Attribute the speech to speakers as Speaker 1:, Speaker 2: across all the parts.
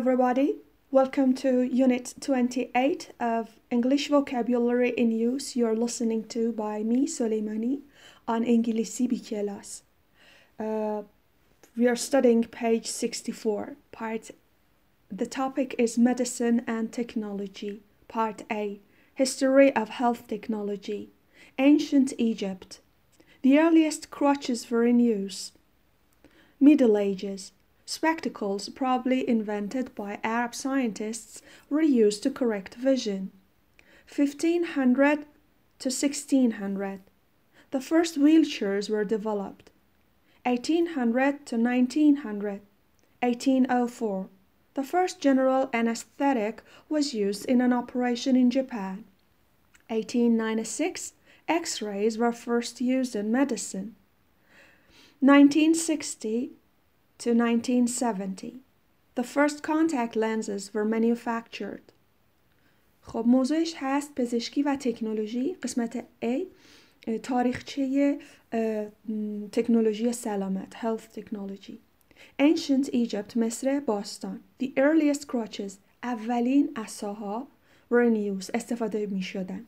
Speaker 1: everybody. Welcome to Unit 28 of English Vocabulary in Use. You're listening to by me, Soleimani, on CB class. Uh, we are studying page 64, part. The topic is Medicine and Technology, part A. History of Health Technology. Ancient Egypt. The earliest crutches were in use. Middle Ages. Spectacles, probably invented by Arab scientists, were used to correct vision. 1500 to 1600. The first wheelchairs were developed. 1800 to 1900. 1804. The first general anesthetic was used in an operation in Japan. 1896. X rays were first used in medicine. 1960 to 1970. The first contact lenses were manufactured. خب موضوعش هست پزشکی و تکنولوژی قسمت A تاریخچه تکنولوژی سلامت health technology Ancient Egypt مصر باستان The earliest crutches اولین عصاها were in use استفاده می شدن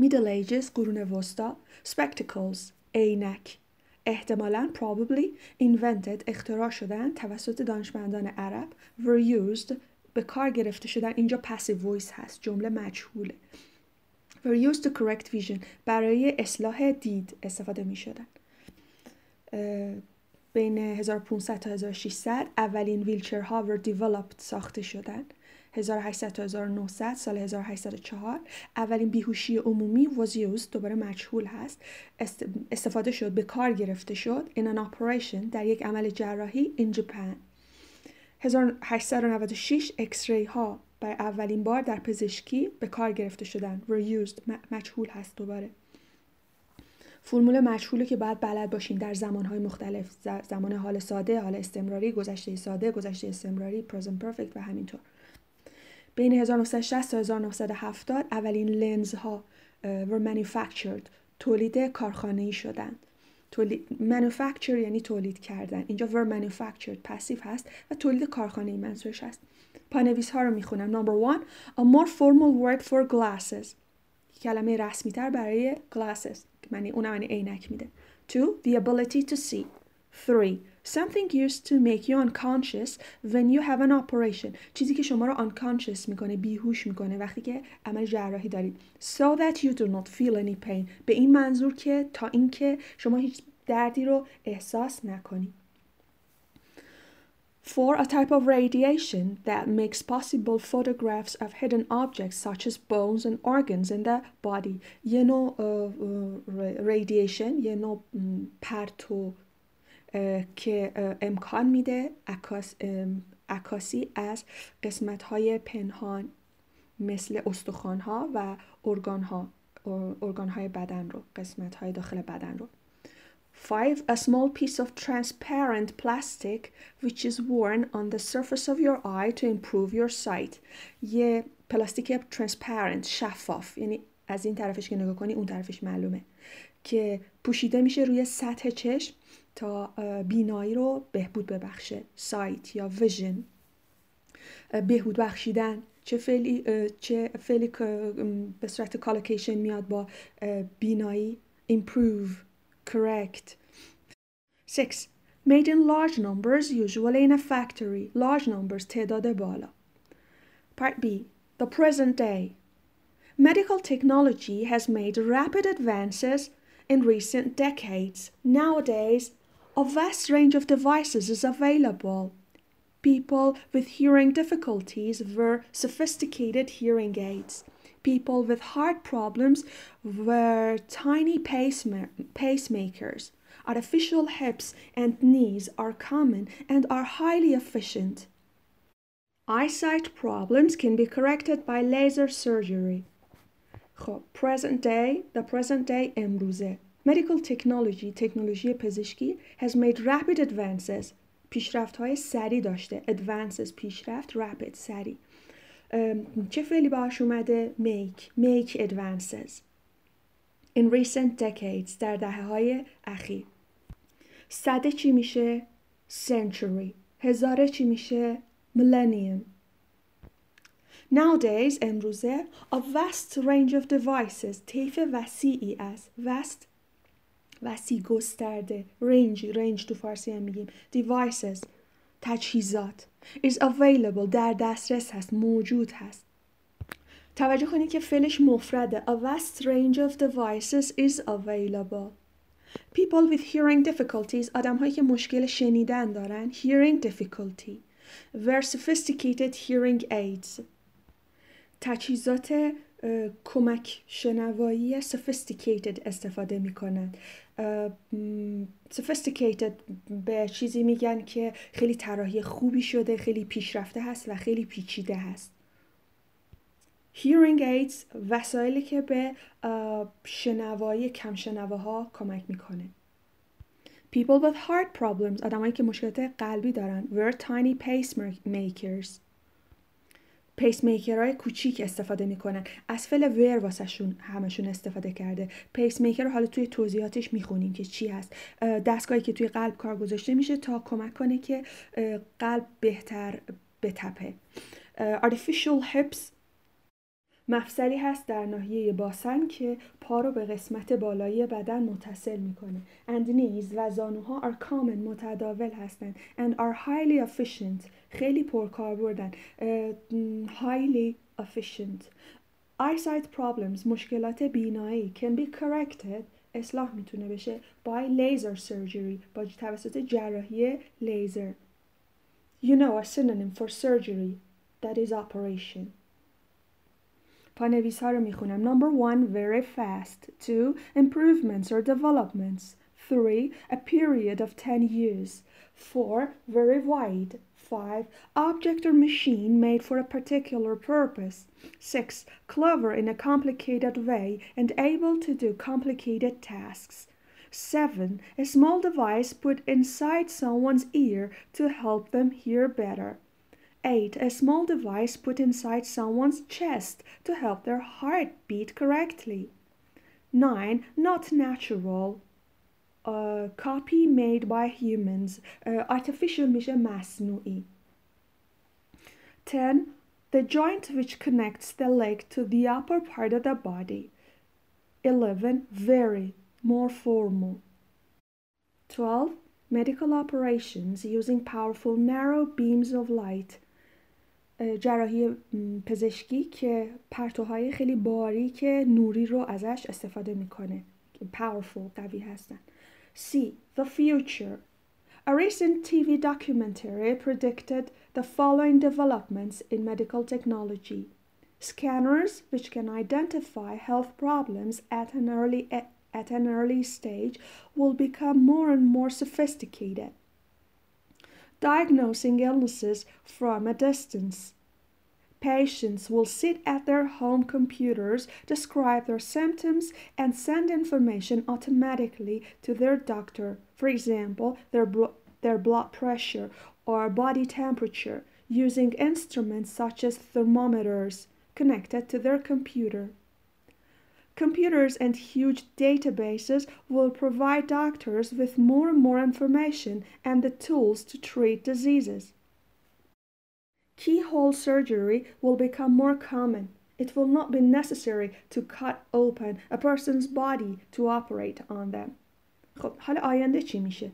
Speaker 1: Middle Ages قرون وسطا Spectacles عینک احتمالا probably invented اختراع شدن توسط دانشمندان عرب were used به کار گرفته شدن. اینجا passive voice هست جمله مجهوله. were used to correct vision برای اصلاح دید استفاده می شدن بین 1500 تا 1600 اولین ویلچرها were developed ساخته شدن. 1800 تا 1900 سال 1804 اولین بیهوشی عمومی used دوباره مجهول هست. استفاده شد به کار گرفته شد. In an operation در یک عمل جراحی in Japan. 1896 اکسری ها برای اولین بار در پزشکی به کار گرفته شدن. Were used. مجهول هست دوباره. فرمول مجهوله که باید بلد باشیم در زمانهای مختلف زمان حال ساده حال استمراری گذشته ساده گذشته استمراری present perfect و همینطور. بین 1960 تا 1970 اولین لنز ها were manufactured تولید کارخانه ای شدند. تولید manufacture یعنی تولید کردن. اینجا were manufactured پسیو هست و تولید کارخانه ای منظورش هست. پانویس ها رو می‌خونم. Number one a more formal word for glasses. کلمه رسمی تر برای glasses. معنی اون معنی عینک میده. Two the ability to see. Three Something used to make you unconscious when you have an operation. چیزی که شما رو unconscious میکنه بیهوش میکنه وقتی که عمل جراحی دارید. So that you do not feel any pain. به این منظور که تا اینکه شما هیچ دردی رو احساس نکنید. For a type of radiation that makes possible photographs of hidden objects such as bones and organs in the body. یه نوع radiation یه نوع پرتو که امکان میده عکاسی از قسمت های پنهان مثل استخوان ها و ارگان ها ارگان های بدن رو قسمت های داخل بدن رو 5. A small piece of transparent plastic which is worn on the surface of your eye to improve your sight. یه پلاستیک transparent شفاف یعنی از این طرفش که نگاه کنی اون طرفش معلومه که پوشیده میشه روی سطح چشم تا بینایی رو بهبود ببخشه سایت یا ویژن بهبود بخشیدن چه فعلی چه فعلی به صورت کالوکیشن میاد با بینایی improve correct 6 made in large numbers usually in a factory large numbers تعداد بالا part B the present day medical technology has made rapid advances in recent decades nowadays a vast range of devices is available. People with hearing difficulties wear sophisticated hearing aids. People with heart problems wear tiny pacemakers. Artificial hips and knees are common and are highly efficient. Eyesight problems can be corrected by laser surgery. present day, the present day امروزه Medical technology تکنولوژی پزشکی has made rapid advances پیشرفت های سریع داشته advances پیشرفت rapid سریع چه فعلی باش اومده make make advances in recent decades در دهه های اخیر صده چی میشه century هزاره چی میشه millennium Nowadays امروزه a vast range of devices طیف وسیعی از vast وسیع گسترده range range تو فارسی هم میگیم devices تجهیزات is available در دسترس هست موجود هست توجه کنید که فعلش مفرده a vast range of devices is available people with hearing difficulties آدم هایی که مشکل شنیدن دارن hearing difficulty very sophisticated hearing aids تجهیزات کمک شنوایی sophisticated استفاده می sophisticated به چیزی میگن که خیلی طراحی خوبی شده خیلی پیشرفته هست و خیلی پیچیده هست. Hearing aids وسایلی که به شنوایی کم ها کمک می‌کنه. People with heart problems آدمایی که مشکلات قلبی دارن wear tiny pacemakers. پیس های کوچیک استفاده می‌کنن. از فل ور واسهشون همشون استفاده کرده. پیس میکر رو حالا توی توضیحاتش می‌خونیم که چی هست. دستگاهی که توی قلب کار گذاشته میشه تا کمک کنه که قلب بهتر بتپه. artificial hips مفصلی هست در ناحیه باسن که پا رو به قسمت بالایی بدن متصل می‌کنه and knees و زانوها are common متداول هستند and are highly efficient خیلی پرکاربردن highly efficient eyesight problems مشکلات بینایی can be corrected اصلاح می‌تونه بشه by laser surgery با توسط جراحی لیزر you know a synonym for surgery that is operation پانویس ها رو میخونم number one very fast two improvements or developments three a period of 10 years four very wide 5. Object or machine made for a particular purpose. 6. Clever in a complicated way and able to do complicated tasks. 7. A small device put inside someone's ear to help them hear better. 8. A small device put inside someone's chest to help their heart beat correctly. 9. Not natural. A copy made by humans. Uh, artificial میشه مصنوعی. 10. The joint which connects the leg to the upper part of the body. 11. Very, more formal. 12. Medical operations using powerful narrow beams of light. جراحی پزشکی که پرتوهای خیلی باریک نوری رو ازش استفاده میکنه powerful قوی هستن C. The future A recent TV documentary predicted the following developments in medical technology. Scanners, which can identify health problems at an early, at an early stage, will become more and more sophisticated. Diagnosing illnesses from a distance. Patients will sit at their home computers, describe their symptoms, and send information automatically to their doctor. For example, their, their blood pressure or body temperature using instruments such as thermometers connected to their computer. Computers and huge databases will provide doctors with more and more information and the tools to treat diseases. Keyhole surgery will become more common. It will not be necessary to cut open a person's body to operate on them. خب حالا آینده چی میشه؟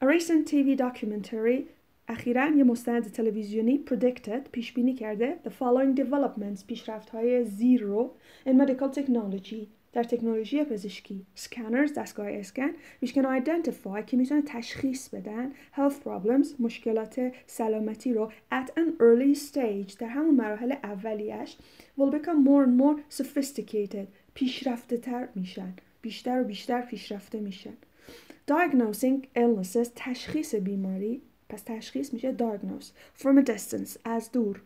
Speaker 1: A recent TV documentary اخیرا یه مستند تلویزیونی predicted پیش بینی کرده the following developments پیشرفت های زیر رو in medical technology در تکنولوژی پزشکی. Scanners دستگاه اسکن which can identify که می‌تونه تشخیص بدن health problems مشکلات سلامتی رو at an early stage در همون مراحل اولیش will become more and more sophisticated پیشرفته تر میشن بیشتر و بیشتر پیشرفته میشن. Diagnosing illnesses تشخیص بیماری پس تشخیص میشه diagnose from a distance از دور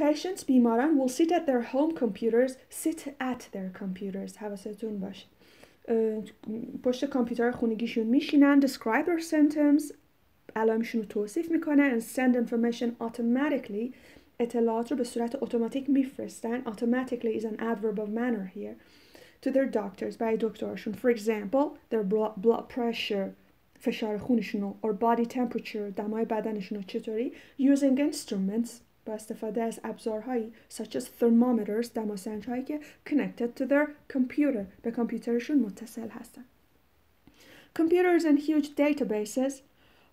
Speaker 1: Patients بیماران will sit at their home computers sit at their computers حواستون باشه پشت کامپیوتر خونگیشون میشینن describe their symptoms علائمشون رو توصیف میکنن and send information automatically اطلاعات رو به صورت اتوماتیک میفرستن automatically is an adverb of manner here to their doctors برای دکترشون for example their blood pressure فشار خونشون رو or body temperature دمای بدنشون رو چطوری using instruments با استفاده از ابزارهایی such as thermometers دماسنج هایی که connected to their computer به کامپیوترشون متصل هستن Computers and huge databases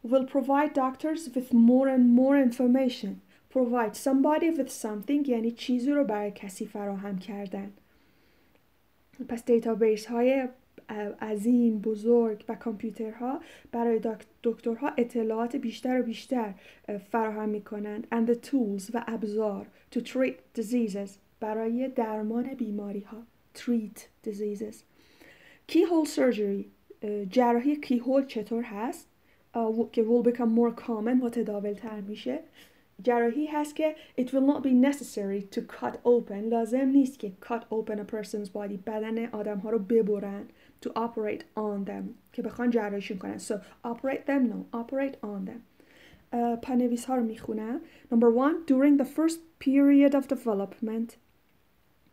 Speaker 1: will provide doctors with more and more information. Provide somebody with something یعنی چیزی رو برای کسی فراهم کردن. پس دیتابیس های عظیم بزرگ و کامپیوترها برای دکترها اطلاعات بیشتر و بیشتر فراهم می کنند and the tools و ابزار to treat diseases برای درمان بیماری ها treat diseases. Keyhole surgery جراحی کیهول چطور هست؟ که will become more common متداول تر میشه. جراحی هست که it will not be necessary to cut open لازم نیست که cut open a person's body بدن آدم ها رو ببرن to operate on them که بخوان جراحیشون کنن so operate them no operate on them uh, پانویس ها رو میخونم number one during the first period of development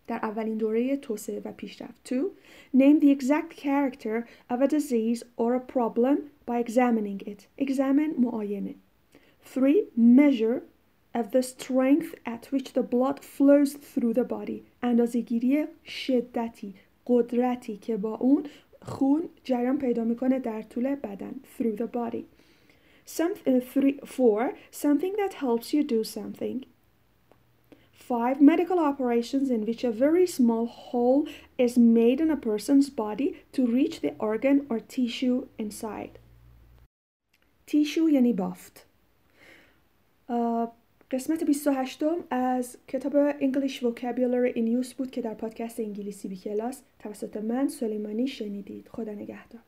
Speaker 1: در اولین دوره توسعه و پیشرفت. 2. Name the exact character of a disease or a problem by examining it. Examine معاینه. 3. Measure of the strength at which the blood flows through the body. اندازهگیری شدتی قدرتی که با اون خون جریان پیدا میکنه در طول بدن through the body. Some, uh, three, four, something that helps you do something. Five, medical operations in which a very small hole is made in a person's body to reach the organ or tissue inside. tissue یعنی بافت. قسمت 28 از کتاب English Vocabulary in Use بود که در پادکست انگلیسی بی کلاس توسط من سلیمانی شنیدید. خدا نگهدار.